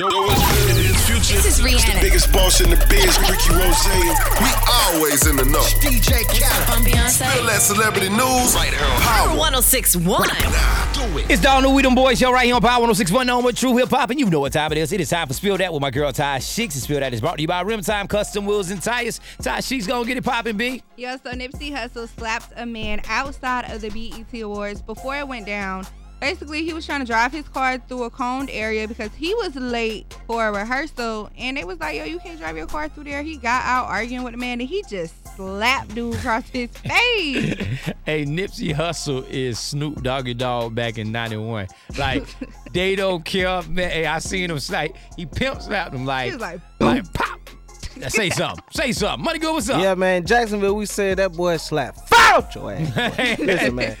Yo, what's good? It is Future. This is It's the biggest boss in the biz, Ricky Rose. We always in the know. DJ Khaled. I'm Beyonce. Feel that celebrity news. Right here on Power. 1061. Do it. It's the all new We Them Boys show right here on Power 1061 known with True Hip Hop, and you know what time it is. It is time for Spill Dat with my girl Ty Sheeks. And Spill Dat is brought to you by Rim Time Custom Wheels and Tires. Ty Sheeks gonna get it popping, B. Yo, so Nipsey Hussle slapped a man outside of the BET Awards before it went down. Basically, he was trying to drive his car through a coned area because he was late for a rehearsal, and it was like, "Yo, you can't drive your car through there." He got out arguing with the man, and he just slapped dude across his face. Hey, Nipsey Hussle is Snoop Doggy Dogg back in 91. Like, they don't care, man. Hey, I seen him slap. He pimp slapped him like, He was like, like pop. Now say something. Say something. Money good, what's up? Yeah, man. Jacksonville, we said that boy slapped. Fire out your ass. boy. Listen, man.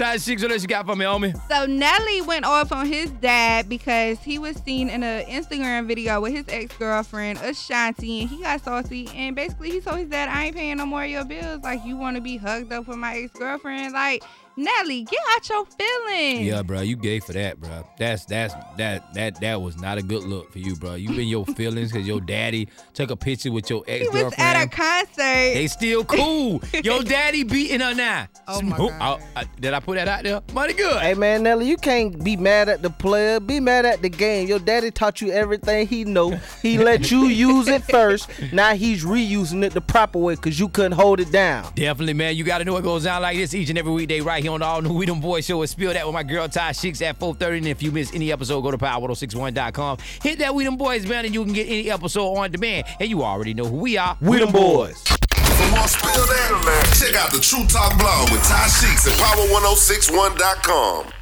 Ty Sheeks, what else you got for me, homie? So Nelly went off on his dad because he was seen in an Instagram video with his ex-girlfriend Ashanti, and he got saucy. And basically, he told his dad, "I ain't paying no more of your bills. Like you want to be hugged up with my ex-girlfriend? Like Nelly, get out your feelings." Yeah, bro, you gay for that, bro. That's that's that that that was not a good look for you, bro. You in your feelings because your daddy took a picture with your ex girlfriend. He was at a concert. They still cool. your daddy beating her now. Oh, my Snoop- God. I- I- uh, did I put that out there? Money good. Hey, man, Nelly, you can't be mad at the player. Be mad at the game. Your daddy taught you everything he know. He let you use it first. Now he's reusing it the proper way because you couldn't hold it down. Definitely, man. You got to know it goes down like this each and every weekday right here on the All New We Them Boys Show. And spill that with my girl Ty Sheeks at 4:30. And if you miss any episode, go to power1061.com. Hit that We Them Boys banner, and you can get any episode on demand. And you already know who we are. We them boys. For more Spill Dat, check out the True Talk blog with Ty Sheeks at power1061.com.